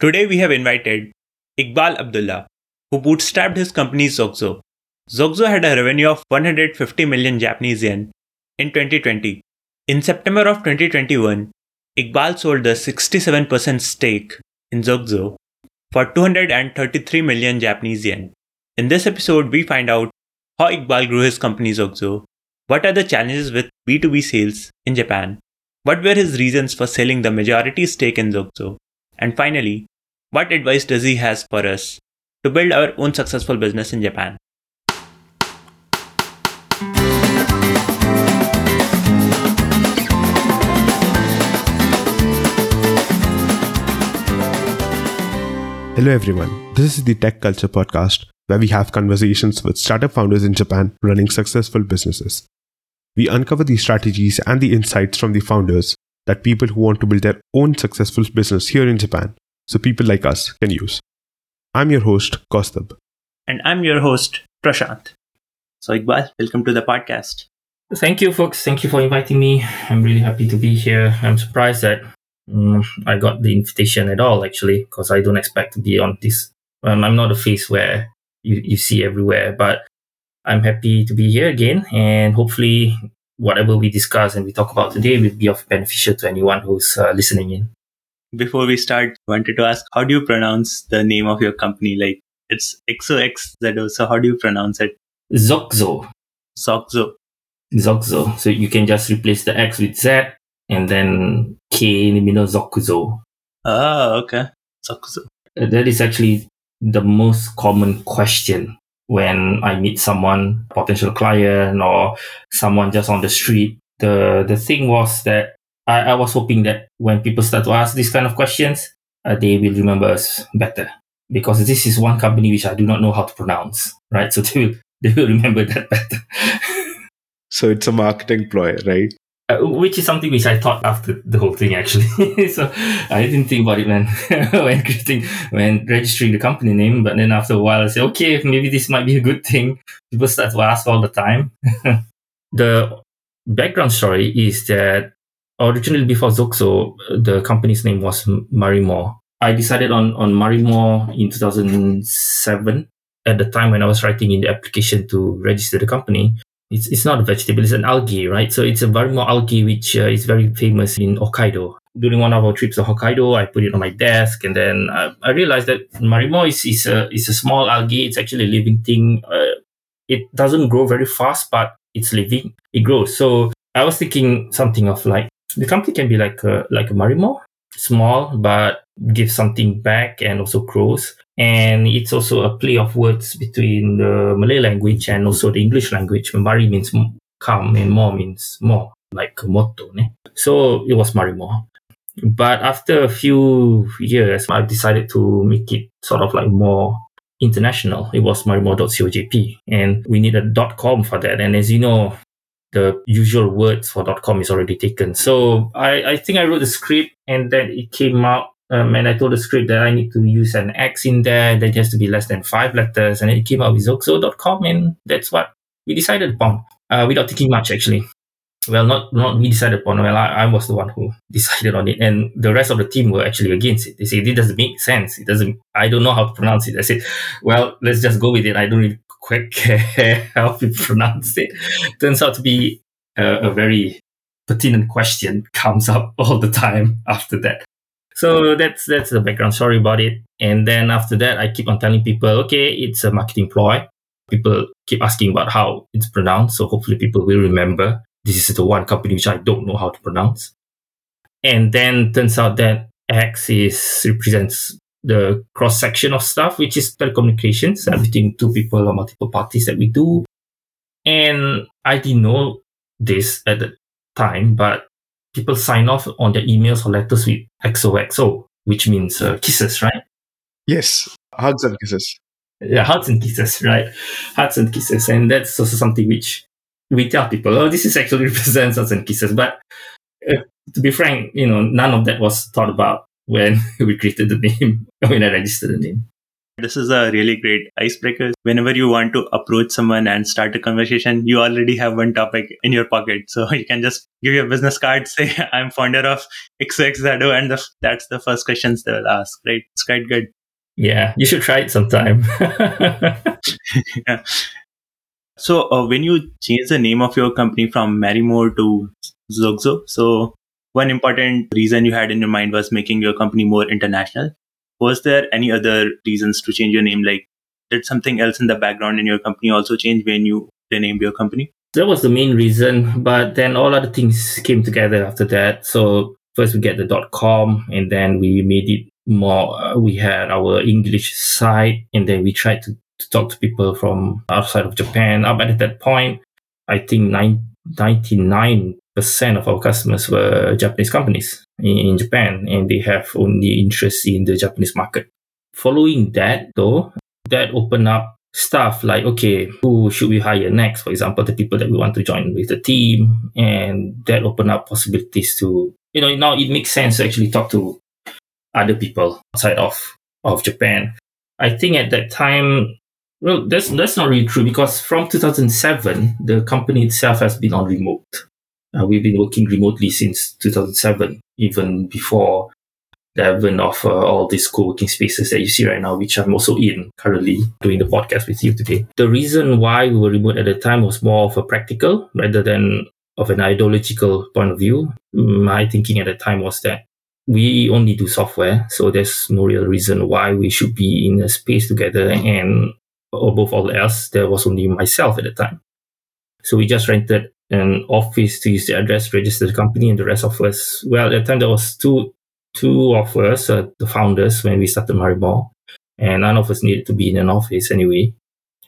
Today we have invited Iqbal Abdullah, who bootstrapped his company Xoxzo. Xoxzo had a revenue of 150 million Japanese yen in 2020. In September of 2021, Iqbal sold a 67% stake in Xoxzo for 233 million Japanese yen. In this episode, we find out how Iqbal grew his company Xoxzo, what are the challenges with B2B sales in Japan, what were his reasons for selling the majority stake in Xoxzo, and finally, what advice does he has for us to build our own successful business in Japan? Hello, everyone. This is the Tech Culture Podcast, where we have conversations with startup founders in Japan running successful businesses. We uncover the strategies and the insights from the founders that people who want to build their own successful business here in Japan, so people like us can use. I'm your host, Kaustubh. And I'm your host, Prashant. So, Iqbal, welcome to the podcast. Thank you, folks. Thank you for inviting me. I'm really happy to be here. I'm surprised that um, I got the invitation at all, actually, because I don't expect to be on this. Um, I'm not a face where you, you see everywhere, but I'm happy to be here again. And hopefully, whatever we discuss and we talk about today will be of beneficial to anyone who's uh, listening in. Before we start, I wanted to ask how do you pronounce the name of your company? Like it's XOXZO, so how do you pronounce it? Xoxzo. Xoxzo. Xoxzo. So you can just replace the X with Z and then K in the middle, Zokuzo. Ah, okay. Zokuzo. Uh, That is actually the most common question when I meet someone, potential client or someone just on the street. The the thing was that I, I was hoping that when people start to ask these kind of questions, uh, they will remember us better because this is one company which I do not know how to pronounce, right? So they will they will remember that better. So it's a marketing ploy, right? Uh, which is something which I thought after the whole thing actually. so I didn't think about it when when creating when registering the company name, but then after a while I said, okay, maybe this might be a good thing. People start to ask all the time. the background story is that originally before Xoxzo, the company's name was Marimore. I decided on on Marimore in 2007 at the time when I was writing in the application to register the company it's it's not a vegetable, it's an algae, right? So it's a Marimore algae which uh, is very famous in Hokkaido. During one of our trips to Hokkaido, I put it on my desk, and then uh, I realized that marimo is, is a is a small algae. It's actually a living thing. Uh, it doesn't grow very fast, but it's living. It grows. So I was thinking something of like the company can be like a, like a Marimore, small but gives something back and also grows. And it's also a play of words between the Malay language and also the English language. Mari means come and more means more, like motto. Ne? So it was Marimore. But after a few years, I decided to make it sort of like more international. It was marimore.cojp and we need a .com for that. And as you know, the usual words for dot .com is already taken. So I, I think I wrote the script and then it came out um, and I told the script that I need to use an X in there. That has to be less than five letters. And it came out with Xoxzo.com. And that's what we decided upon uh, without thinking much, actually. Well, not, not we decided upon. Well, I, I was the one who decided on it. And the rest of the team were actually against it. They said, it doesn't make sense. It doesn't, I don't know how to pronounce it. I said, well, let's just go with it. I don't really care how we pronounce it. Turns out to be a, a very pertinent question comes up all the time after that. So that's that's the background story about it. And then after that, I keep on telling people, okay, it's a marketing ploy. People keep asking about how it's pronounced, so hopefully people will remember. This is the one company which I don't know how to pronounce. And then turns out that X is represents the cross section of stuff, which is telecommunications uh, between two people or multiple parties that we do. And I didn't know this at the time, but people sign off on their emails or letters with XOXO, which means uh, kisses, right? Yes. Hugs and kisses. Yeah, hugs and kisses, right? Hugs and kisses. And that's also something which we tell people, oh, this is actually represents hugs and kisses. But uh, to be frank, you know, none of that was thought about when we created the name, when I registered the name. This is a really great icebreaker. Whenever you want to approach someone and start a conversation, you already have one topic in your pocket. So you can just give your business card, say, I'm founder of Xoxzo, and the, that's the first questions they will ask, right? It's quite good. Yeah, you should try it sometime. yeah. So uh, when you change the name of your company from Marimore to Xoxzo, so one important reason you had in your mind was making your company more international. Was there any other reasons to change your name? Like did something else in the background in your company also change when you renamed your company? That was the main reason but then all other things came together after that. So first we get the dot com and then we made it more uh, we had our english site and then we tried to, to, talk to people from outside of japan. Up at that point i think 99% of our customers were japanese companies in, in Japan and they have only interest in the Japanese market. Following that, though, that opened up stuff like, okay, who should we hire next? For example, the people that we want to join with the team. And that opened up possibilities to, you know, now it makes sense to actually talk to other people outside of, of Japan. I think at that time, well, that's, that's not really true because from 2007, the company itself has been on remote. Uh, we've been working remotely since 2007, even before the advent of uh, all these co-working spaces that you see right now, which I'm also in currently doing the podcast with you today. The reason why we were remote at the time was more of a practical rather than of an ideological point of view. My thinking at the time was that we only do software, so there's no real reason why we should be in a space together. And above all else, there was only myself at the time. So we just rented an office to use the address, register the company, and the rest of us. Well, at the time there was two two of us, uh, the founders, when we started Marimore, and none of us needed to be in an office anyway.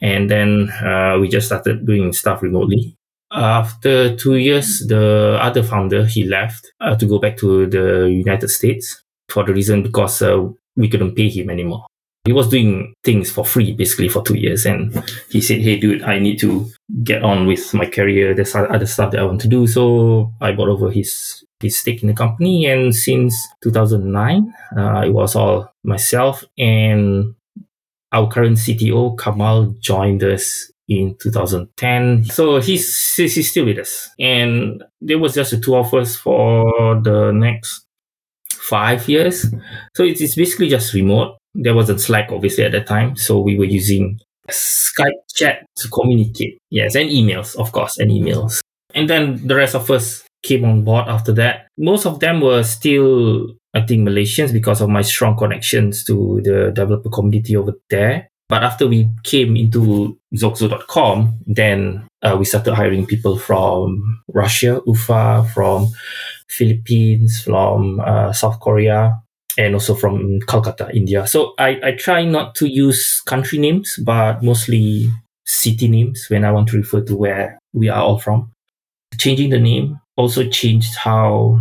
And then uh, we just started doing stuff remotely. After two years, the other founder he left uh, to go back to the United States for the reason because uh, we couldn't pay him anymore he was doing things for free basically for two years and he said hey dude i need to get on with my career there's other stuff that i want to do. So i bought over his his stake in the company and since 2009 uh, it was all myself and our current cto kamal joined us in 2010 so he's he's still with us. And there was just the two of us for the next five years. So it's, it's basically just remote there wasn't Slack obviously at that time, so we were using Skype chat to communicate. Yes, and emails, of course, and emails. And then the rest of us came on board after that. Most of them were still, I think, Malaysians because of my strong connections to the developer community over there. But after we came into Xoxzo.com, then uh, we started hiring people from Russia, UFA, from Philippines, from uh, South Korea, and also from Kolkata, India. So I, I try not to use country names, but mostly city names when I want to refer to where we are all from. Changing the name also changed how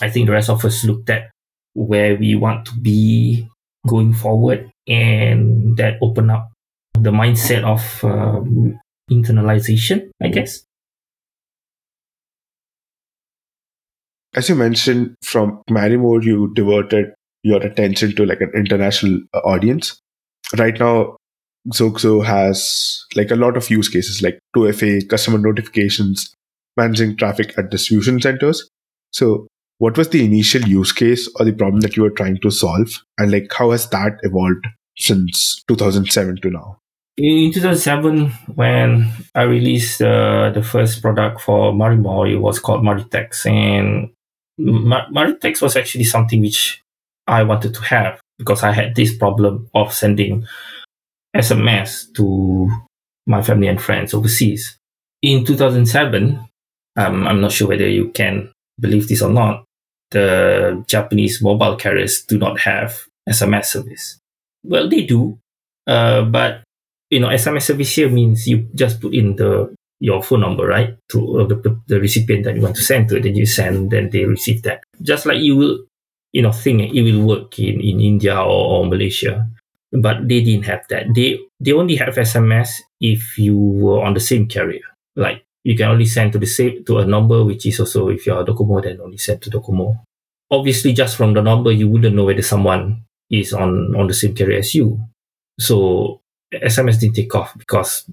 I think the rest of us looked at where we want to be going forward, and that opened up the mindset of um, internalization, I guess. As you mentioned, from Marimore, you diverted your attention to like an international uh, audience. Right now, Xoxzo has like a lot of use cases like 2FA, customer notifications, managing traffic at distribution centers. So, what was the initial use case or the problem that you were trying to solve? And like, how has that evolved since 2007 to now? In 2007, when I released uh, the first product for Marimore, it was called Maritex. And Mar- Maritex was actually something which I wanted to have because I had this problem of sending SMS to my family and friends overseas. In 2007, um, I'm not sure whether you can believe this or not, the Japanese mobile carriers do not have SMS service. Well, they do, uh, but you know, SMS service here means you just put in the your phone number, right, to the, the recipient that you want to send to, then you send, then they receive that. Just like you will you know think it will work in, in India or, or Malaysia. But they didn't have that. They they only have SMS if you were on the same carrier. Like you can only send to the same to a number which is also if you're Docomo, then only send to Docomo. Obviously, just from the number, you wouldn't know whether someone is on on the same carrier as you. So SMS didn't take off because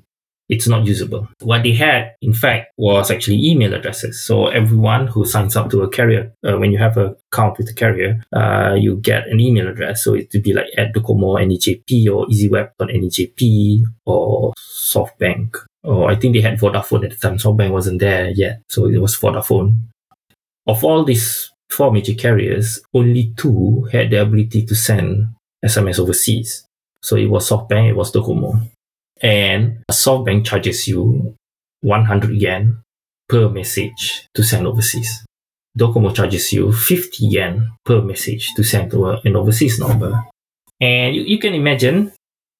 it's not usable. What they had, in fact, was actually email addresses. So everyone who signs up to a carrier, uh, when you have an account with a carrier, uh, you get an email address. So it would be like at Docomo NEJP or EZweb.NEJP or SoftBank. Or I think they had Vodafone at the time. SoftBank wasn't there yet. So it was Vodafone. Of all these four major carriers, only two had the ability to send SMS overseas. So it was SoftBank, it was Docomo. And SoftBank charges you 100 yen per message to send overseas. Docomo charges you 50 yen per message to send to an overseas number. And you, you can imagine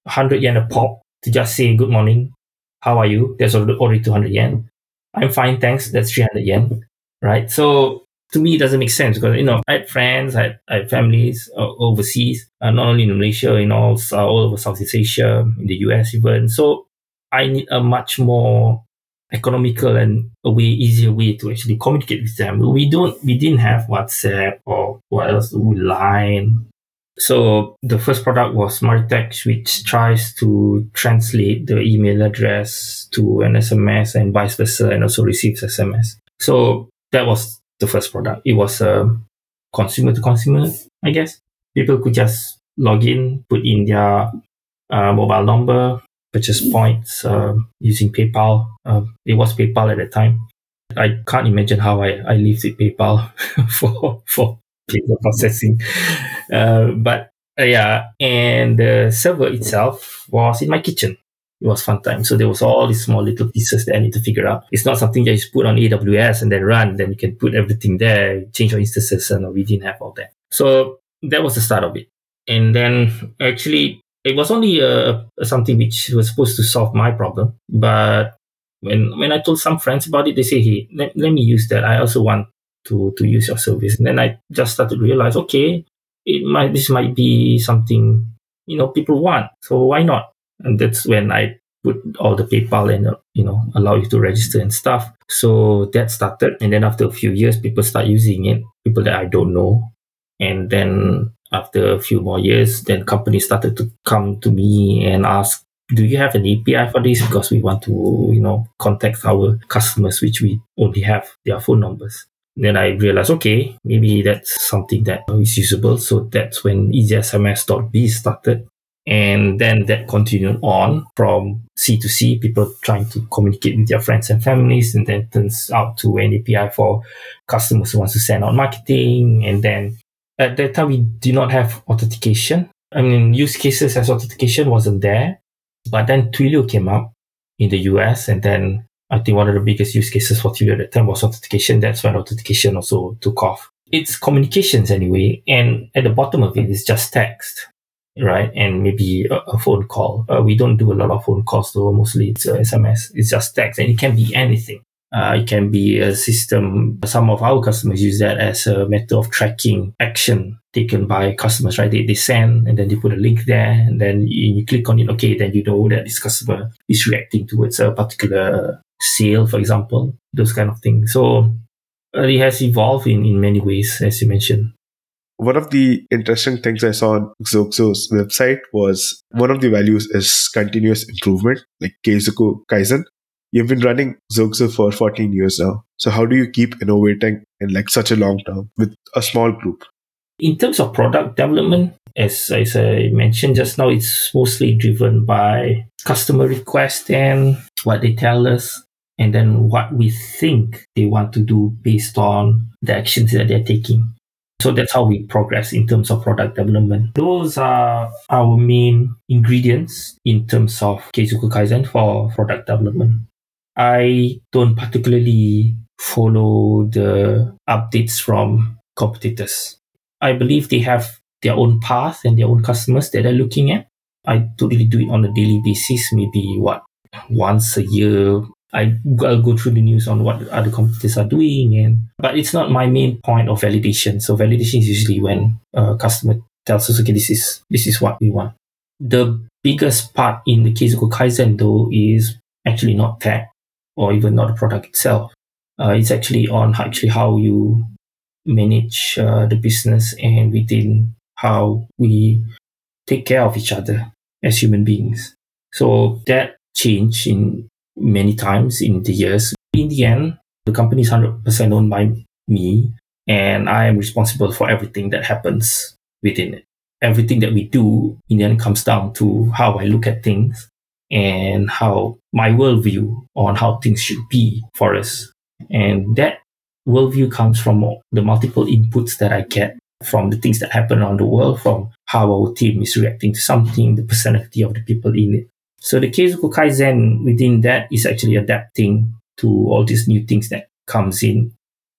100 yen a pop to just say good morning, how are you? That's already 200 yen. I'm fine, thanks. That's 300 yen, right? So to me, it doesn't make sense because, you know, I had friends, I had, I had families uh, overseas, uh, not only in Malaysia, in all, uh, all over Southeast Asia, in the US even. So I need a much more economical and a way easier way to actually communicate with them. We don't, we didn't have WhatsApp or what else, We Line. So the first product was Maritex, which tries to translate the email address to an SMS and vice versa, and also receives SMS. So that was the first product. It was a um, consumer to consumer, I guess. People could just log in, put in their uh, mobile number, purchase points uh, using PayPal. Uh, it was PayPal at the time. I can't imagine how I, I lived with PayPal for for payment processing. Uh, but uh, yeah, and the server itself was in my kitchen it was fun time. So there was all these small little pieces that I need to figure out. It's not something that you put on AWS and then run. Then you can put everything there, change your instances, and we didn't have all that. So that was the start of it. And then actually, it was only uh, something which was supposed to solve my problem. But when when I told some friends about it, they say, "Hey, let, let me use that. I also want to to use your service." And then I just started to realize, okay, it might this might be something you know people want. So why not? And that's when I put all the PayPal and uh, you know allow you to register and stuff. So that started, and then after a few years, people start using it. People that I don't know, and then after a few more years, then companies started to come to me and ask, "Do you have an API for this? Because we want to you know contact our customers, which we only have their phone numbers." then I realized, okay, maybe that's something that is usable. So that's when EasySMS.biz started. And then that continued on from C to C, people trying to communicate with their friends and families. And then turns out to an API for customers who wants to send out marketing. And then at that time, we did not have authentication. I mean, use cases as authentication wasn't there. But then Twilio came up in the US. And then I think one of the biggest use cases for Twilio at that time was authentication. That's when authentication also took off. It's communications anyway. And at the bottom of it is just text right? And maybe a, a phone call. Uh, we don't do a lot of phone calls, though. Mostly it's uh, SMS. It's just text, and it can be anything. Uh, it can be a system. Some of our customers use that as a method of tracking action taken by customers, right? They, they send and then they put a link there and then you, you click on it. Okay, then you know that this customer is reacting towards a particular sale, for example, those kind of things. So uh, it has evolved in, in many ways, as you mentioned. One of the interesting things I saw on Xoxzo's website was one of the values is continuous improvement, like Keizoku Kaizen. You've been running Xoxzo for 14 years now. So how do you keep innovating in like such a long term with a small group? In terms of product development, as, as I mentioned just now, it's mostly driven by customer request and what they tell us, and then what we think they want to do based on the actions that they're taking. So that's how we progress in terms of product development. Those are our main ingredients in terms of Keizoku Kaizen for product development. I don't particularly follow the updates from competitors. I believe they have their own path and their own customers that they're looking at. I totally do it on a daily basis, maybe what once a year, I, I'll go through the news on what other competitors are doing, and but it's not my main point of validation. So validation is usually when a customer tells us, okay, this is this is what we want. The biggest part in the case of Kaizen though is actually not tech or even not the product itself. Uh, it's actually on actually how you manage uh, the business and within how we take care of each other. as human beings. So that change in many times in the years. In the end, the company is 100% owned by me, and I am responsible for everything that happens within it. Everything that we do in the end comes down to how I look at things and how my worldview on how things should be for us. And that worldview comes from the multiple inputs that I get from the things that happen around the world, from how our team is reacting to something, the personality of the people in it. So the Keizoku Kaizen within that is actually adapting to all these new things that comes in.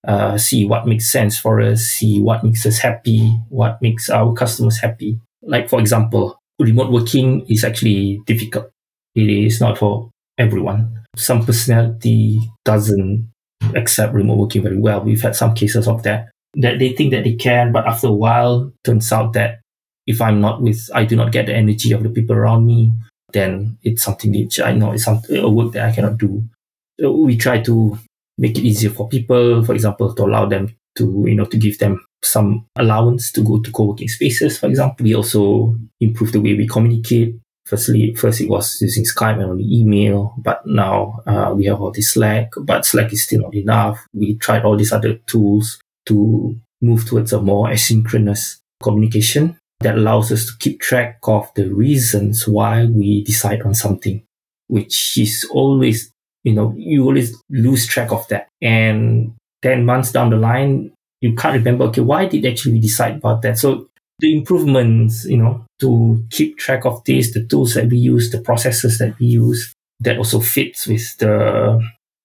Uh, see what makes sense for us, see what makes us happy, what makes our customers happy. Like for example, remote working is actually difficult. It is not for everyone. Some personality doesn't accept remote working very well. We've had some cases of that that they think that they can, but after a while, turns out that if I'm not with, I do not get the energy of the people around me, then it's something which I know is some, a work that I cannot do. So we try to make it easier for people, for example, to allow them to, you know, to give them some allowance to go to co-working spaces, for example. We also improve the way we communicate. Firstly, first it was using Skype and only email, but now uh, we have all this Slack, but Slack is still not enough. We tried all these other tools to move towards a more asynchronous communication that allows us to keep track of the reasons why we decide on something, which is always, you know, you always lose track of that. And 10 months down the line, you can't remember, okay, why did actually we decide about that? So the improvements, you know, to keep track of this, the tools that we use, the processes that we use, that also fits with the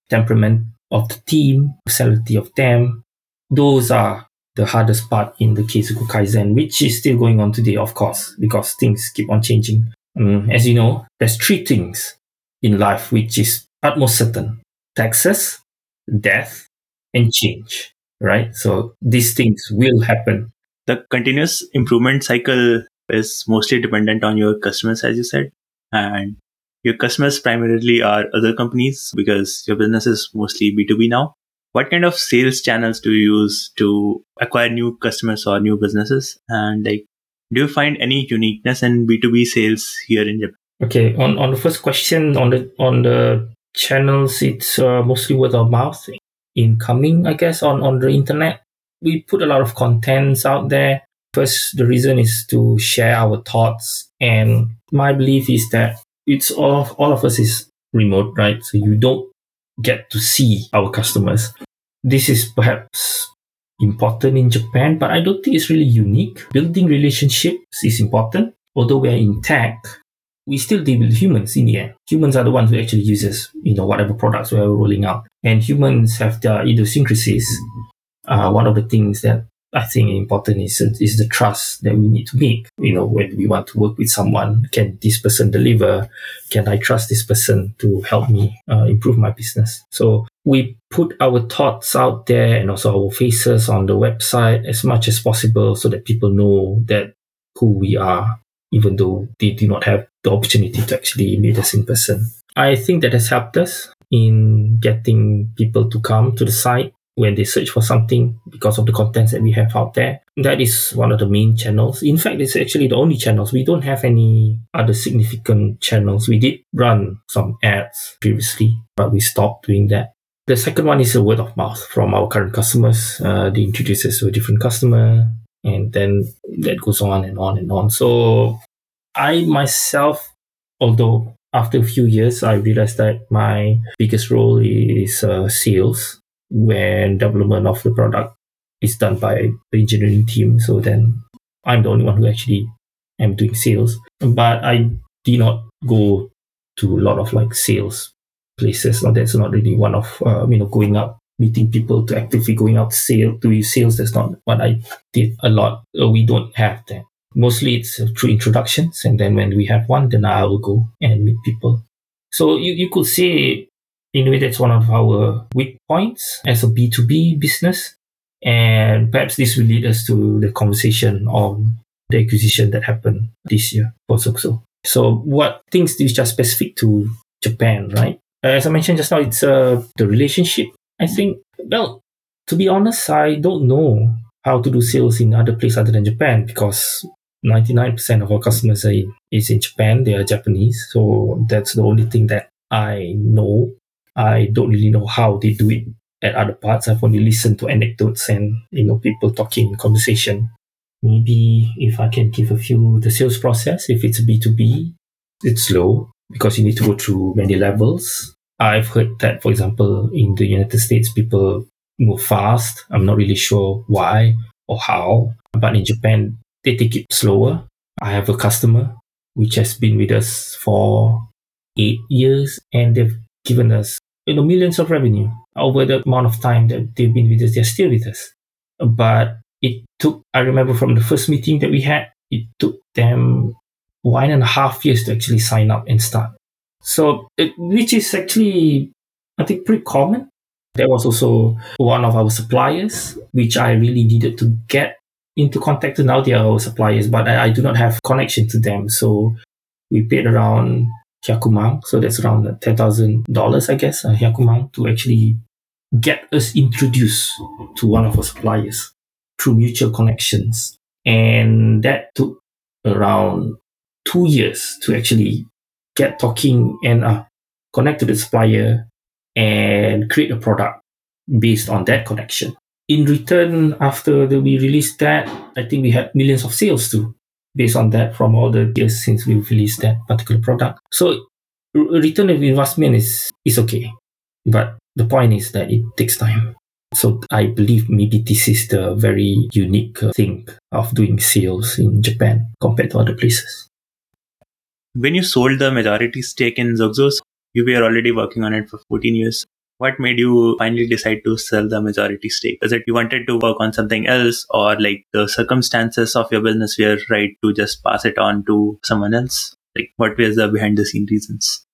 temperament of the team, personality of them, those are the hardest part in the Keizoku Kaizen, which is still going on today, of course, because things keep on changing. Um, as you know, there's three things in life which is utmost certain. Taxes, death, and change, right? So these things will happen. The continuous improvement cycle is mostly dependent on your customers, as you said. And your customers primarily are other companies because your business is mostly B2B now what kind of sales channels do you use to acquire new customers or new businesses? And like do you find any uniqueness in b2b sales here in japan? Okay on, on the first question on the on the channels it's uh, mostly word of mouth incoming i guess on on the internet. We put a lot of contents out there. First the reason is to share our thoughts. And my belief is that it's all of, all of us is remote right? So you don't get to see our customers this is perhaps important in Japan, but I don't think it's really unique. Building relationships is important. Although we're in tech, we still deal with humans in the end. Humans are the ones who actually uses, you know, whatever products we're rolling out. And humans have their idiosyncrasies. Uh, one of the things that I think important is is the trust that we need to make. You know, when we want to work with someone, can this person deliver? Can I trust this person to help me uh, improve my business? So we put our thoughts out there and also our faces on the website as much as possible so that people know that who we are, even though they do not have the opportunity to actually meet us in person. I think that has helped us in getting people to come to the site when they search for something because of the contents that we have out there. That is one of the main channels. In fact, it's actually the only channels. We don't have any other significant channels. We did run some ads previously, but we stopped doing that. The second one is a word of mouth from our current customers. Uh, they introduce us to a different customer, and then that goes on and on and on. So I myself, although after a few years, I realized that my biggest role is uh, sales when development of the product is done by the engineering team. So then I'm the only one who actually am doing sales. But I did not go to a lot of like sales places. Now that's not really one of uh, you know going out meeting people to actively going out to sale to sales. That's not what I did a lot. Uh, we don't have that. Mostly it's through introductions, and then when we have one, then I will go and meet people. So you, you could say in a way that's one of our weak points as a B2B business. And perhaps this will lead us to the conversation on the acquisition that happened this year for Xoxzo. So what things which are specific to Japan, right? As I mentioned just now, it's uh, the relationship. I think, well, to be honest, I don't know how to do sales in other places other than Japan because 99% of our customers are in, is in Japan. They are Japanese. So that's the only thing that I know. I don't really know how they do it at other parts. I've only listened to anecdotes and, you know, people talking conversation. Maybe if I can give a few, the sales process, if it's B2B, it's slow because you need to go through many levels. I've heard that, for example, in the United States, people move fast. I'm not really sure why or how, but in Japan, they take it slower. I have a customer which has been with us for eight years and they've given us you know millions of revenue over the amount of time that they've been with us. They're still with us, but it took. I remember from the first meeting that we had, it took them one and a half years to actually sign up and start. So, it, which is actually, I think, pretty common. There was also one of our suppliers, which I really needed to get into contact. Now they are our suppliers, but I, I do not have connection to them. So we paid around Hyakumang. So that's around $10,000, I guess, uh, Hyakumang to actually get us introduced to one of our suppliers through mutual connections. And that took around two years to actually get talking and uh, connect to the supplier and create a product based on that connection. In return, after the, we released that, I think we had millions of sales too, based on that from all the years since we released that particular product. So return of investment is, is okay. But the point is that it takes time. So I believe maybe this is the very unique uh, thing of doing sales in Japan compared to other places. When you sold the majority stake in Xoxzos, you were already working on it for 14 years. What made you finally decide to sell the majority stake? Was it you wanted to work on something else or like the circumstances of your business were right to just pass it on to someone else? Like what was the behind the scene reasons?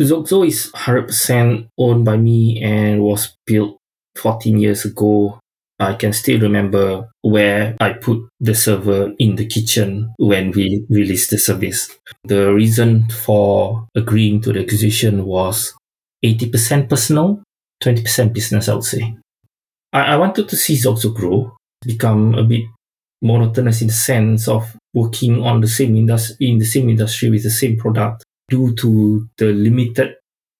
Xoxzo is 100% owned by me and was built 14 years ago. I can still remember where I put the server in the kitchen when we released the service. The reason for agreeing to the acquisition was 80% personal, 20% business, I would say. I, I wanted to see Xoxzo grow, become a bit monotonous in the sense of working on the same industry in the same industry with the same product due to the limited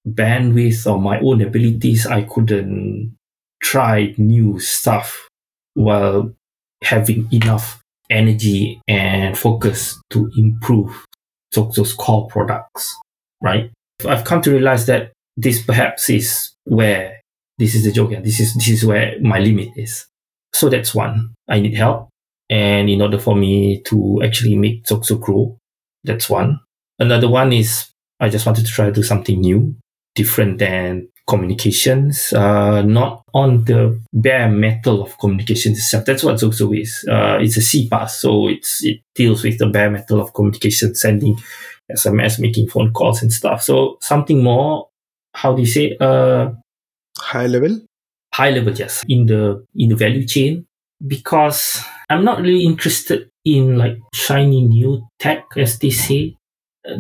bandwidth or my own abilities, I couldn't try new stuff while having enough energy and focus to improve those core products, right? I've come to realize that this perhaps is where this is the joke. Yeah, this is this is where my limit is. So that's one. I need help, and in order for me to actually make Xoxzo grow, that's one. Another one is I just wanted to try to do something new, different than communications, uh, not on the bare metal of communications itself. That's what Xoxzo is. Uh, it's a CPaaS, so it's it deals with the bare metal of communication, sending SMS, making phone calls and stuff. So something more, how do you say, uh, high level? High level, yes, in the in the value chain, because I'm not really interested in like shiny new tech, as they say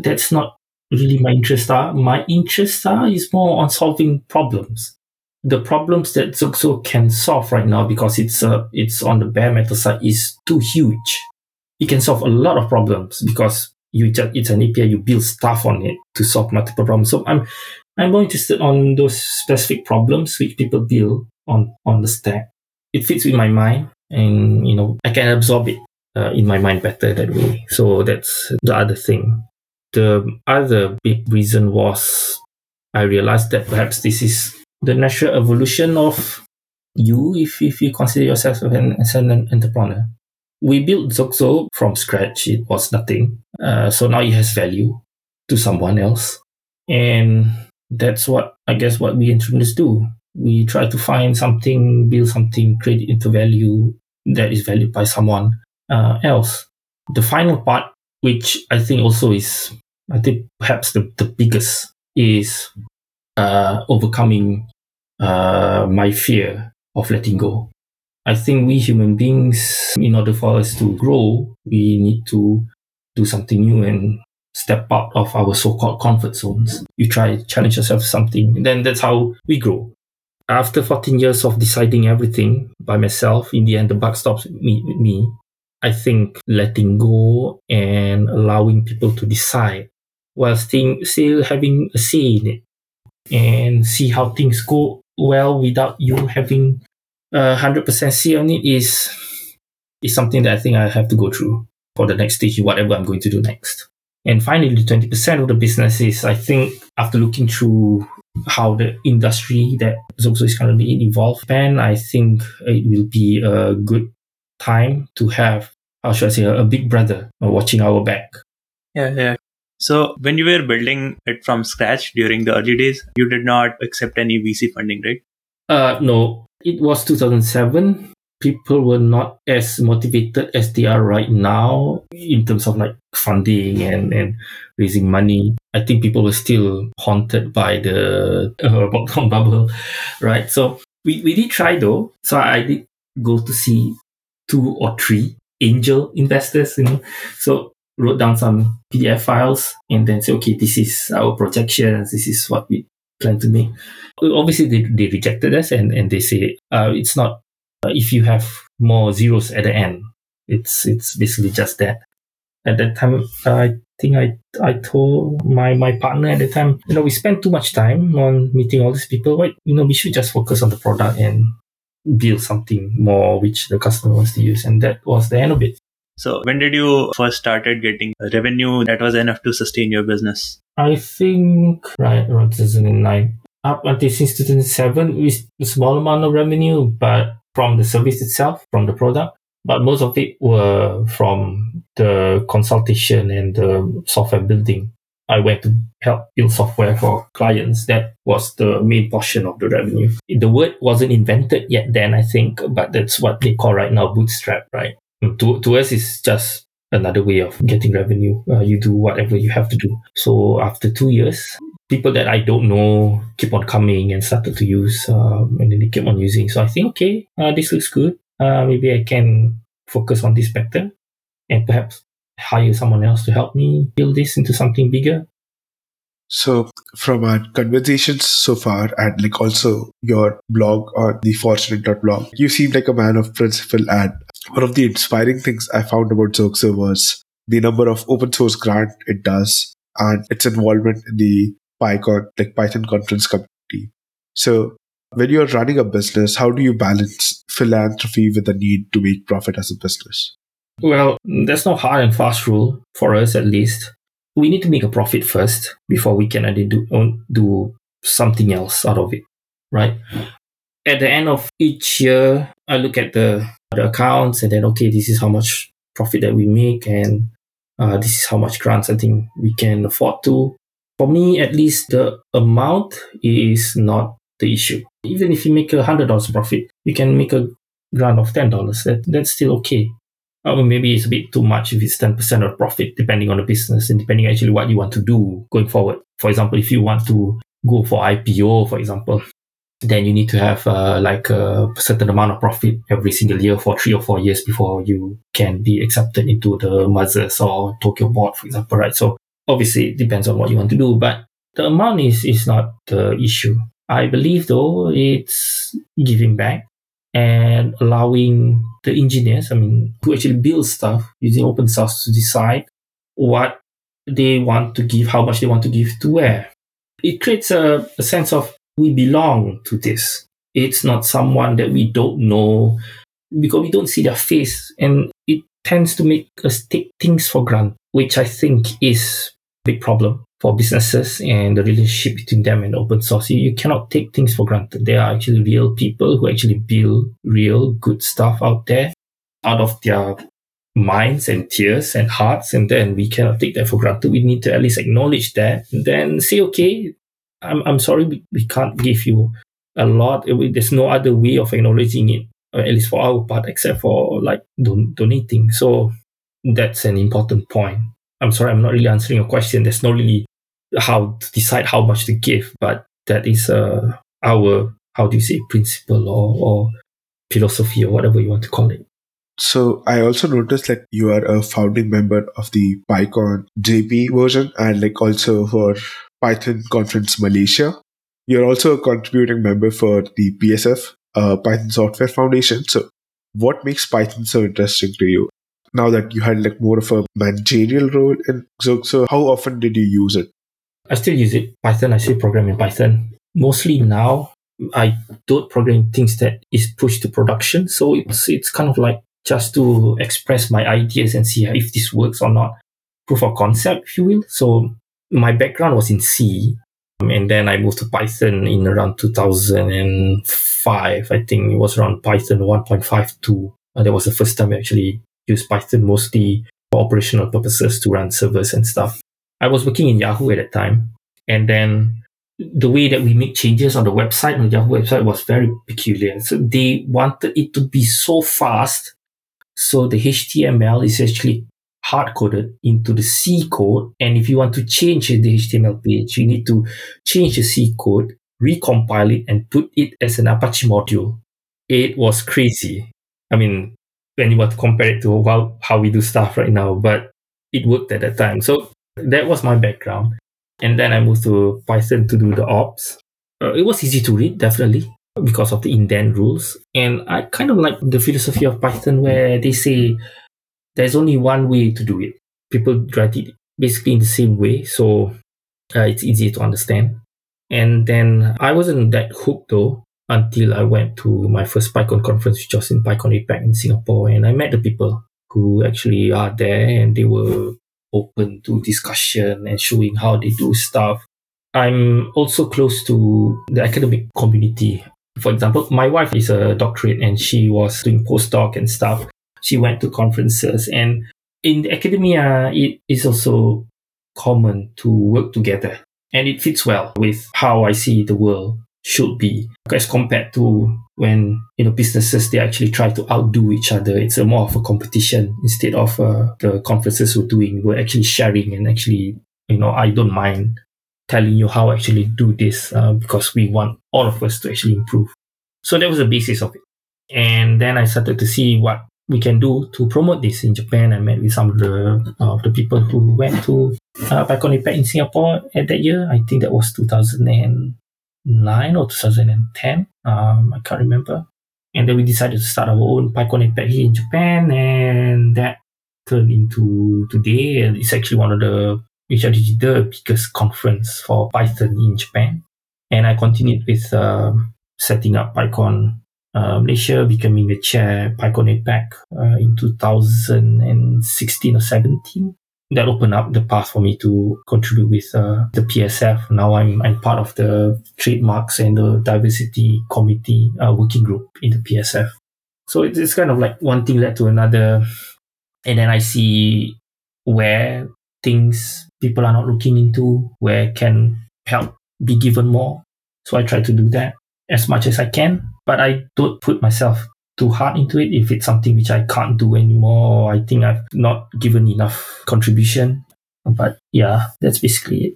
that's not really my interest are. My interest are is more on solving problems. The problems that Xoxzo can solve right now because it's uh, it's on the bare metal side is too huge. It can solve a lot of problems because you just it's an API you build stuff on it to solve multiple problems. So I'm I'm more interested on those specific problems which people build on on the stack. It fits with my mind, and you know I can absorb it uh, in my mind better that way. So that's the other thing. The other big reason was I realized that perhaps this is the natural evolution of you if, if you consider yourself an, as an entrepreneur. We built Xoxzo from scratch. It was nothing. Uh, so now it has value to someone else. And that's what I guess what we entrepreneurs do. We try to find something, build something, create it into value that is valued by someone uh, else. The final part, which I think also is I think perhaps the, the biggest is uh, overcoming uh, my fear of letting go. I think we human beings, in order for us to grow, we need to do something new and step out of our so-called comfort zones. You try challenge yourself something, and then that's how we grow. After 14 years of deciding everything by myself, in the end, the buck stops with me. I think letting go and allowing people to decide while still, still having a say in it and see how things go well without you having a hundred percent say on it is is something that I think I have to go through for the next stage, whatever I'm going to do next. And finally, 20% of the businesses, I think, after looking through how the industry that Xoxzo is currently in evolved, and I think it will be a good time to have, how should I say, a, big brother watching our back. Yeah, yeah. So when you were building it from scratch during the early days, you did not accept any VC funding, right? Uh, no, it was 2007 people were not as motivated as they are right now in terms of like funding and, and raising money. I think people were still haunted by the uh, bubble, right? So we, we did try though. So I did go to see two or three angel investors, you know. So wrote down some PDF files and then say, okay, this is our projections. This is what we plan to make. Obviously, they, they rejected us and, and they say, uh, it's not Uh, if you have more zeros at the end. It's it's basically just that. At that time, I think I I told my my partner at the time, you know, we spent too much time on meeting all these people. Why, you know, we should just focus on the product and build something more which the customer wants to use. And that was the end of it. So when did you first started getting revenue that was enough to sustain your business? I think right around 2009. Up until since 2007, with a small amount of revenue, but from the service itself, from the product, but most of it were from the consultation and the software building. I went to help build software for clients. That was the main portion of the revenue. The word wasn't invented yet then, I think, but that's what they call right now bootstrap, right? To, to us, it's just another way of getting revenue. Uh, you do whatever you have to do. So after two years, people that I don't know keep on coming and started to use, um, and then they keep on using. So I think, okay, uh, this looks good. Uh, maybe I can focus on this better and perhaps hire someone else to help me build this into something bigger. So, from our conversations so far, and like also your blog or the Fortunate.blog, you seem like a man of principle. And one of the inspiring things I found about Xoxzo was the number of open source grant it does and its involvement in the PyCon, like Python conference community. So when you're running a business, how do you balance philanthropy with the need to make profit as a business? Well, there's no hard and fast rule for us, at least. We need to make a profit first before we can do, do something else out of it, right? At the end of each year, I look at the, the accounts and then, okay, this is how much profit that we make and uh, this is how much grants I think we can afford to for me, at least the amount is not the issue. Even if you make a hundred dollars profit, you can make a grant of ten dollars. That that's still okay. Or maybe it's a bit too much if it's ten percent of profit, depending on the business and depending actually what you want to do going forward. For example, if you want to go for IPO, for example, then you need to have uh, like a certain amount of profit every single year for three or four years before you can be accepted into the Mothers or Tokyo board, for example, right? So obviously it depends on what you want to do, but the amount is, is not the issue. I believe though it's giving back and allowing the engineers, I mean, who actually build stuff using open source to decide what they want to give, how much they want to give to where. It creates a, a sense of we belong to this. It's not someone that we don't know because we don't see their face and it tends to make us take things for granted, which I think is big problem for businesses and the relationship between them and open source. You, cannot take things for granted. There are actually real people who actually build real good stuff out there out of their minds and tears and hearts. And then we cannot take that for granted. We need to at least acknowledge that and then say, okay, I'm, I'm sorry, we, we can't give you a lot. There's no other way of acknowledging it at least for our part, except for like don- donating. So that's an important point. I'm sorry, I'm not really answering your question. There's not really how to decide how much to give, but that is uh, our how do you say principle or, or philosophy or whatever you want to call it. So I also noticed that you are a founding member of the PyCon JP version and like also for Python Conference Malaysia. You're also a contributing member for the PSF, uh, Python Software Foundation. So, what makes Python so interesting to you? Now that you had like more of a managerial role in so how often did you use it? I still use it. Python, I still program in Python. Mostly now, I don't program things that is pushed to production. So it's it's kind of like just to express my ideas and see if this works or not. Proof of concept, if you will. So my background was in C, and then I moved to Python in around 2005. I think it was around Python 1.52. And that was the first time I actually used Python mostly for operational purposes to run servers and stuff. I was working in Yahoo at that time. And then the way that we make changes on the website, on the Yahoo website, was very peculiar. So they wanted it to be so fast. So the HTML is actually hard coded into the C code. And if you want to change the HTML page, you need to change the C code, recompile it, and put it as an Apache module. It was crazy. I mean, when you want to compare it to how, how we do stuff right now, but it worked at that time. So that was my background. And then I moved to Python to do the ops. Uh, it was easy to read, definitely, because of the indent rules. And I kind of like the philosophy of Python where they say there's only one way to do it. People write it basically in the same way. So uh, it's easy to understand. And then I wasn't that hooked though until I went to my first PyCon conference, which was in PyCon APAC in Singapore. And I met the people who actually are there and they were open to discussion and showing how they do stuff. I'm also close to the academic community. For example, my wife is a doctorate and she was doing postdoc and stuff. She went to conferences and in academia, it is also common to work together and it fits well with how I see the world should be as compared to when you know businesses they actually try to outdo each other it's a more of a competition instead of uh, the conferences we're doing we're actually sharing and actually you know i don't mind telling you how actually do this uh, because we want all of us to actually improve so that was the basis of it and then i started to see what we can do to promote this in Japan. I met with some of the uh, the people who went to uh, PyCon APAC in Singapore at that year. I think that was 2000 and 2009 or 2010. Um, I can't remember. And then we decided to start our own PyCon APAC here in Japan, and that turned into today. And it's actually one of the, is the biggest conference for Python in Japan. And I continued with uh, setting up PyCon uh, Malaysia, becoming the chair PyCon APAC uh, in 2016 or 17 that opened up the path for me to contribute with uh, the PSF. Now I'm I'm part of the trademarks and the diversity committee uh, working group in the PSF. So it's, it's kind of like one thing led to another, and then I see where things people are not looking into, where can help be given more. So I try to do that as much as I can, but I don't put myself too hard into it if it's something which I can't do anymore. I think I've not given enough contribution. But yeah, that's basically it.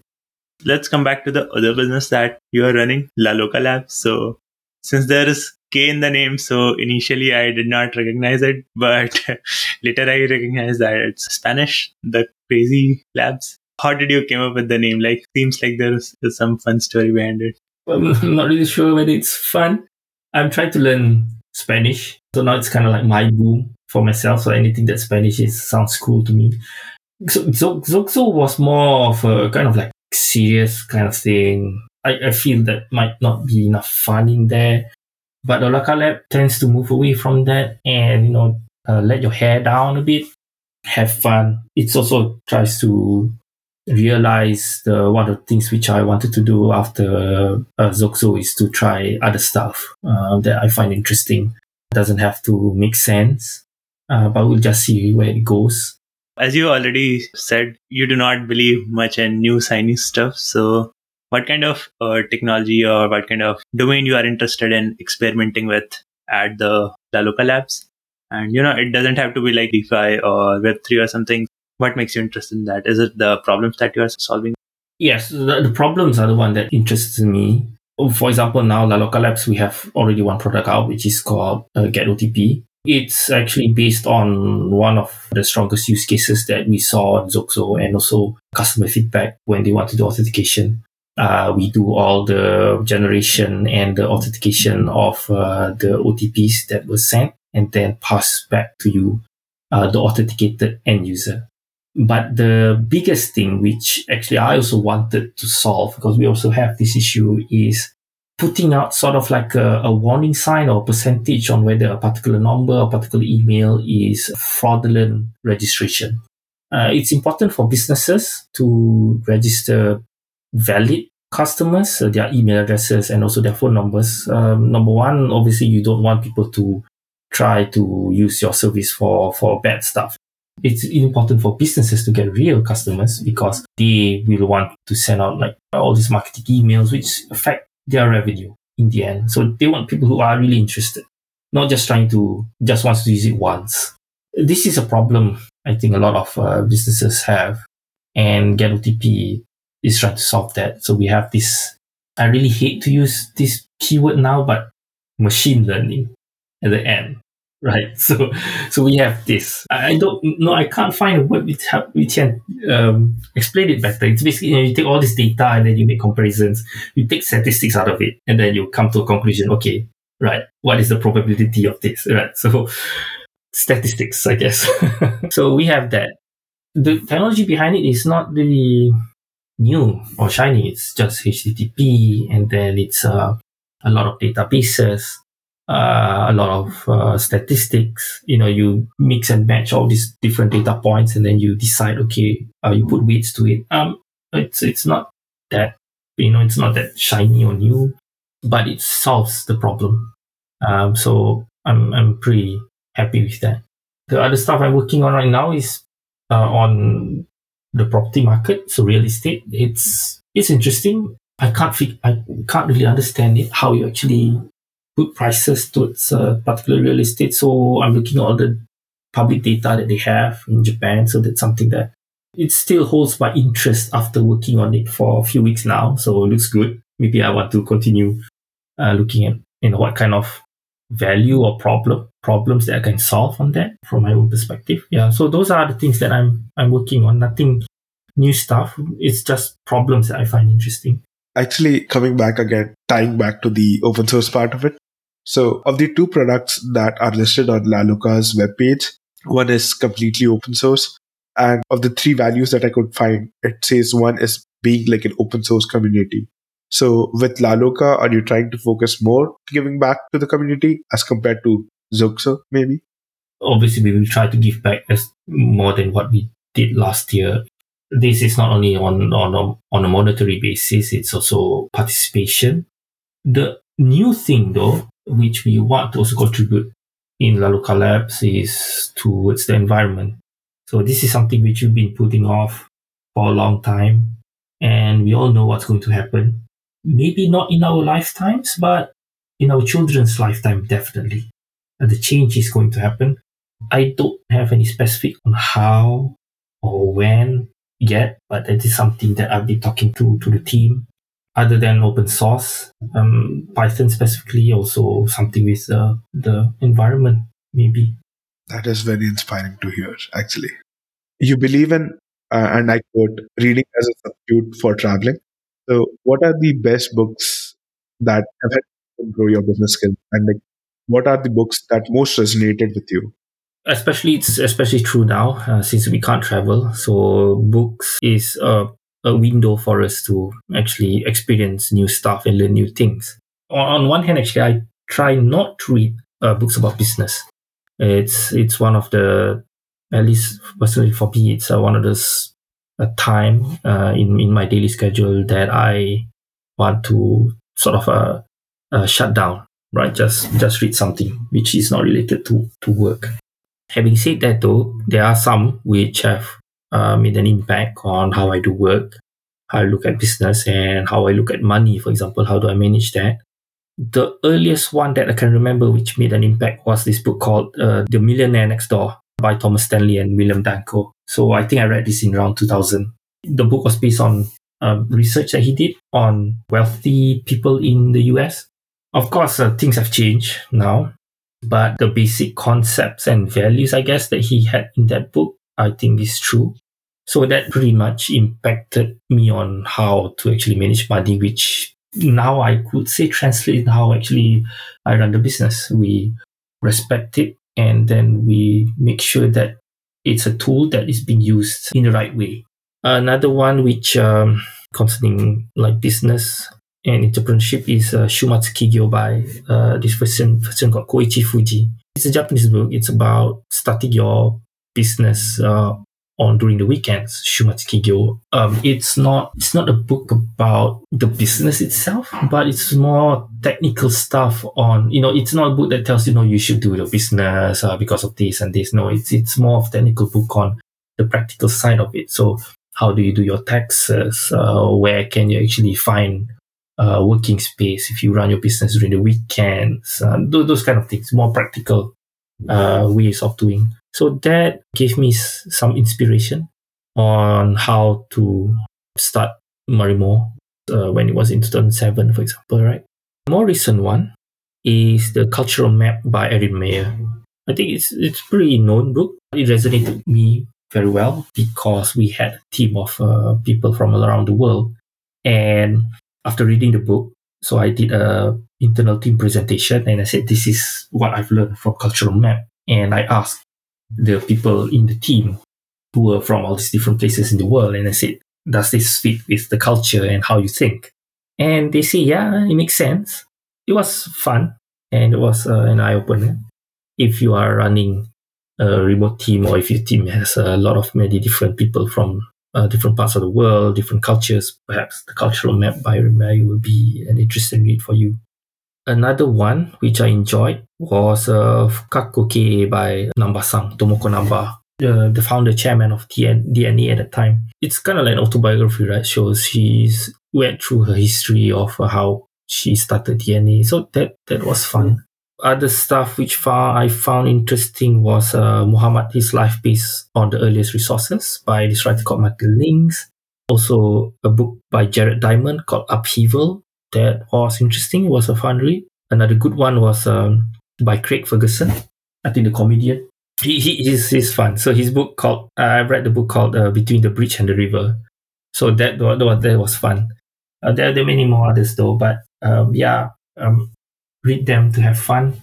Let's come back to the other business that you are running, LaLoka Labs. So since there is K in the name, so initially I did not recognize it, but later I recognized that it's Spanish, the crazy labs. How did you came up with the name? Like seems like there's, there's some fun story behind it. I'm not really sure whether it's fun. I'm trying to learn Spanish. So now it's kind of like my boom for myself. So anything that Spanish is sounds cool to me. So Xoxzo was more of a kind of like serious kind of thing. I, I feel that might not be enough fun in there. But the Loca Lab tends to move away from that and, you know, uh, let your hair down a bit, have fun. It also tries to realize the one of the things which I wanted to do after uh, Xoxzo is to try other stuff uh, that I find interesting. Doesn't have to make sense, uh, but we'll just see where it goes. As you already said, you do not believe much in new shiny stuff. So, what kind of uh, technology or what kind of domain you are interested in experimenting with at the LaLoka Labs? And you know, it doesn't have to be like DeFi or Web3 or something what makes you interested in that? Is it the problems that you are solving? Yes, the, the problems are the one that interests me. For example, now LaLoka Labs, we have already one product out, which is called uh, Get OTP. It's actually based on one of the strongest use cases that we saw in Xoxzo and also customer feedback when they want to do authentication. Uh, we do all the generation and the authentication of uh, the OTPs that were sent and then pass back to you uh, the authenticated end user. But the biggest thing, which actually I also wanted to solve, because we also have this issue, is putting out sort of like a, a warning sign or percentage on whether a particular number or particular email is fraudulent registration. Uh, it's important for businesses to register valid customers, uh, their email addresses, and also their phone numbers. Um, number one, obviously, you don't want people to try to use your service for, for bad stuff. It's important for businesses to get real customers because they will want to send out like all these marketing emails, which affect their revenue in the end. So they want people who are really interested, not just trying to just wants to use it once. This is a problem I think a lot of uh, businesses have, and Get OTP is trying to solve that. So we have this. I really hate to use this keyword now, but machine learning at the end, right? So, so we have this. I don't know. I can't find a word which we can um, explain it better. It's basically you, know, you take all this data and then you make comparisons. You take statistics out of it, and then you come to a conclusion. Okay, right? What is the probability of this? Right? So, statistics, I guess. so we have that. The technology behind it is not really new or shiny. It's just HTTP, and then it's uh, a lot of databases, uh, a lot of uh, statistics. You know, you mix and match all these different data points, and then you decide, okay, uh, you put weights to it. Um, it's it's not that you know, it's not that shiny or new, but it solves the problem. Um, so I'm I'm pretty happy with that. The other stuff I'm working on right now is uh, on the property market, so real estate. It's it's interesting. I can't fig- I can't really understand it how you actually put prices towards particular real estate. So I'm looking at all the public data that they have in Japan. So that's something that it still holds my interest after working on it for a few weeks now. So it looks good. Maybe I want to continue uh, looking at you know what kind of value or problem problems that I can solve on that from my own perspective. Yeah. So those are the things that I'm I'm working on. Nothing new stuff. It's just problems that I find interesting. Actually, coming back again, tying back to the open source part of it. So, of the two products that are listed on LaLoka's webpage, one is completely open source. And of the three values that I could find, it says one is being like an open source community. So with LaLoka, are you trying to focus more giving back to the community as compared to Xoxzo, maybe? Obviously, we will try to give back as more than what we did last year. This is not only on on a, on a monetary basis; it's also participation. The new thing, though, which we want to also contribute in LaLoka Labs, is towards the environment. So this is something which we've been putting off for a long time, and we all know what's going to happen maybe not in our lifetimes, but in our children's lifetime, definitely. And the change is going to happen. I don't have any specific on how or when yet, but that is something that I've been talking to, to the team. Other than open source, um, Python specifically, also something with uh, the environment, maybe. That is very inspiring to hear, actually. You believe in, uh, and I quote, reading as a substitute for traveling. So, what are the best books that have helped you grow your business skills, and like, what are the books that most resonated with you? Especially, it's especially true now uh, since we can't travel. So, books is a, a window for us to actually experience new stuff and learn new things. On, on one hand, actually, I try not to read uh, books about business. It's it's one of the at least personally for me, it's uh, one of those a time uh, in in my daily schedule that I want to sort of uh, uh, shut down, right? Just just read something which is not related to to work. Having said that, though, there are some which have made an impact on how I do work, how I look at business, and how I look at money. For example, how do I manage that? The earliest one that I can remember which made an impact was this book called uh, The Millionaire Next Door by Thomas Stanley and William Danko. So I think I read this in around 2000. The book was based on uh, research that he did on wealthy people in the US. Of course, uh, things have changed now, but the basic concepts and values, I guess, that he had in that book, I think is true. So that pretty much impacted me on how to actually manage money, which now I could say translate how actually I run the business. We respect it and then we make sure that it's a tool that is being used in the right way. Another one which um, concerning like business and entrepreneurship is uh, Shumatsu Kigyo by uh, this person, person called Koichi Fujii. It's a Japanese book. It's about starting your business uh, on during the weekends. Shumatsu Kigyo. Um, it's not it's not a book about the business itself, but it's more technical stuff on you know. It's not a book that tells you, know you should do your business uh, because of this and this. No, it's it's more of technical book on the practical side of it. So how do you do your taxes? Uh, where can you actually find uh, working space if you run your business during the weekends? Uh, those, those kind of things, more practical uh, ways of doing. So that gave me some inspiration on how to start Marimore uh, when it was in 2007, for example, right? More recent one is the Cultural Map by Erin Meyer. I think it's it's pretty known book. It resonated with me very well because we had a team of uh, people from around the world. And after reading the book, so I did a internal team presentation and I said, this is what I've learned from Cultural Map. And I asked the people in the team who were from all these different places in the world. And I said, does this fit with the culture and how you think? And they say, yeah, it makes sense. It was fun and it was uh, an eye opener. If you are running a remote team or if your team has a lot of many different people from uh, different parts of the world, different cultures, perhaps the cultural map by Remai will be an interesting read for you. Another one which I enjoyed was uh, Fukaku by Namba-san, Tomoko Namba, the, the founder chairman of DN, DeNA at the time. It's kind of like an autobiography, right? Shows she's went through her history of uh, how she started DeNA. So that that was fun. Other stuff which I found interesting was uh, Muhammad, his life piece on the earliest resources by this writer called Michael Lings. Also, a book by Jared Diamond called Upheaval that was interesting. Was a fun read. Another good one was um, by Craig Ferguson, I think the comedian. He, he he's, he's fun. So his book called uh, I read the book called uh, Between the Bridge and the River. So that that, was- that was fun. Uh, there, there are many more others though, but um, yeah, um, read them to have fun.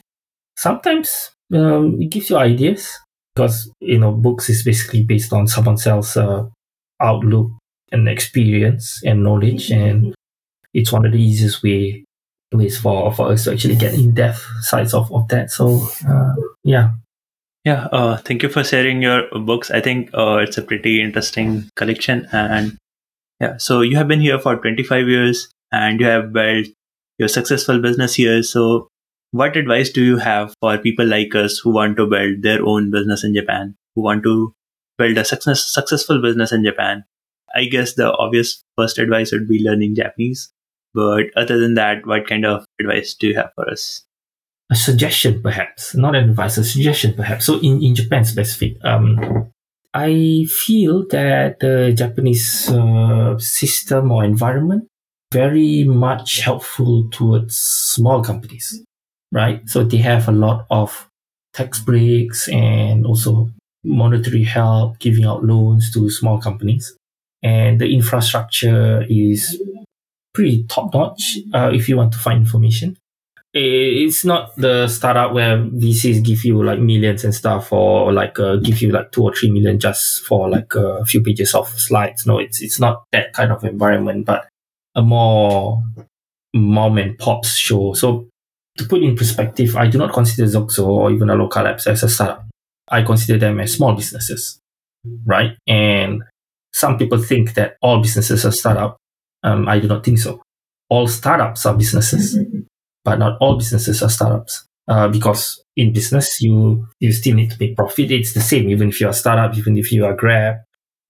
Sometimes um, it gives you ideas because you know books is basically based on someone else's uh, outlook and experience and knowledge, and it's one of the easiest way ways for for us to actually get in depth sides of of that. So uh, yeah, Yeah, uh, thank you for sharing your books. I think uh, it's a pretty interesting collection. And yeah, so you have been here for 25 years and you have built your successful business here. So, what advice do you have for people like us who want to build their own business in Japan, who want to build a success, successful business in Japan? I guess the obvious first advice would be learning Japanese. But other than that, what kind of advice do you have for us? a suggestion perhaps, not an advice, a suggestion perhaps. So in in Japan specific, um, I feel that the Japanese uh, system or environment very much helpful towards small companies, right? So they have a lot of tax breaks and also monetary help, giving out loans to small companies, and the infrastructure is pretty top notch. Uh, if you want to find information, it's not the startup where VCs give you like millions and stuff, or like uh, give you like two or three million just for like a few pages of slides. No, it's it's not that kind of environment, but a more mom and pops show. So to put in perspective, I do not consider Xoxzo or even a local apps as a startup. I consider them as small businesses, right? And some people think that all businesses are startup. Um, I do not think so. All startups are businesses but not all businesses are startups. Uh, because in business, you you still need to make profit. It's the same, even if you're a startup, even if you are Grab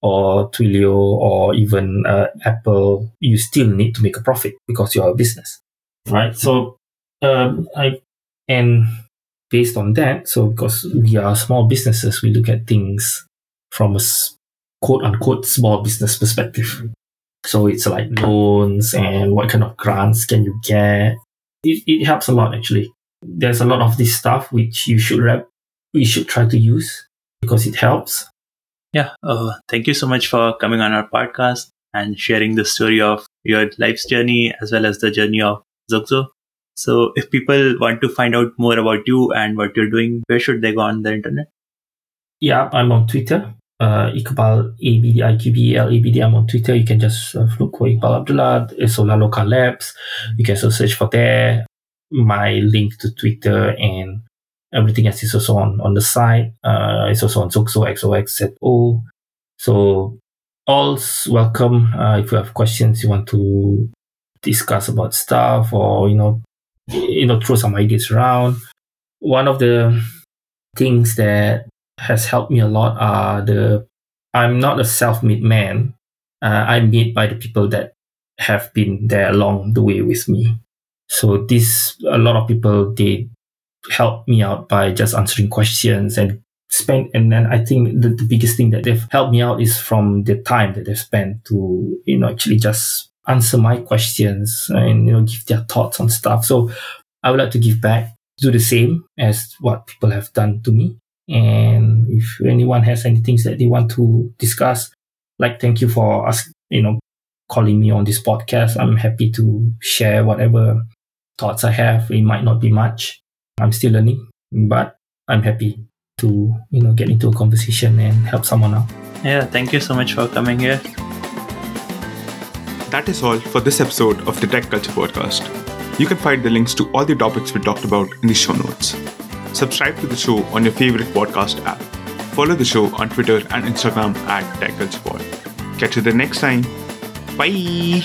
or Twilio or even uh, Apple, you still need to make a profit because you're a business, right? So, um, I and based on that, so because we are small businesses, we look at things from a quote unquote small business perspective. So it's like loans and what kind of grants can you get it, it helps a lot actually. There's a lot of this stuff which you should rep, we should try to use because it helps. Yeah, uh, thank you so much for coming on our podcast and sharing the story of your life's journey as well as the journey of Xoxzo. So if people want to find out more about you and what you're doing, where should they go on the internet? Yeah, I'm on Twitter. Uh, Iqbal, A-B-D-I-Q-B-E-L, I'm on Twitter. You can just uh, look for Iqbal Abdullah, Solar Local Labs. You can also search for there. My link to Twitter and everything else is also on, on the site. Uh, it's also on Xoxo, XOXZO. So all's welcome. Uh, if you have questions, you want to discuss about stuff or, you know, you know, throw some ideas around. One of the things that has helped me a lot are the I'm not a self-made man. Uh, I'm made by the people that have been there along the way with me. So this a lot of people they help me out by just answering questions and spend and then I think the, the biggest thing that they've helped me out is from the time that they've spent to you know actually just answer my questions and you know give their thoughts on stuff. So I would like to give back, do the same as what people have done to me. And if anyone has any things that they want to discuss, like thank you for us, you know, calling me on this podcast. I'm happy to share whatever thoughts I have. It might not be much. I'm still learning, but I'm happy to, you know, get into a conversation and help someone out. Yeah, thank you so much for coming here. That is all for this episode of the Tech Culture Podcast. You can find the links to all the topics we talked about in the show notes. Subscribe to the show on your favorite podcast app. Follow the show on Twitter and Instagram at TechCulturePod. Catch you the next time. Bye.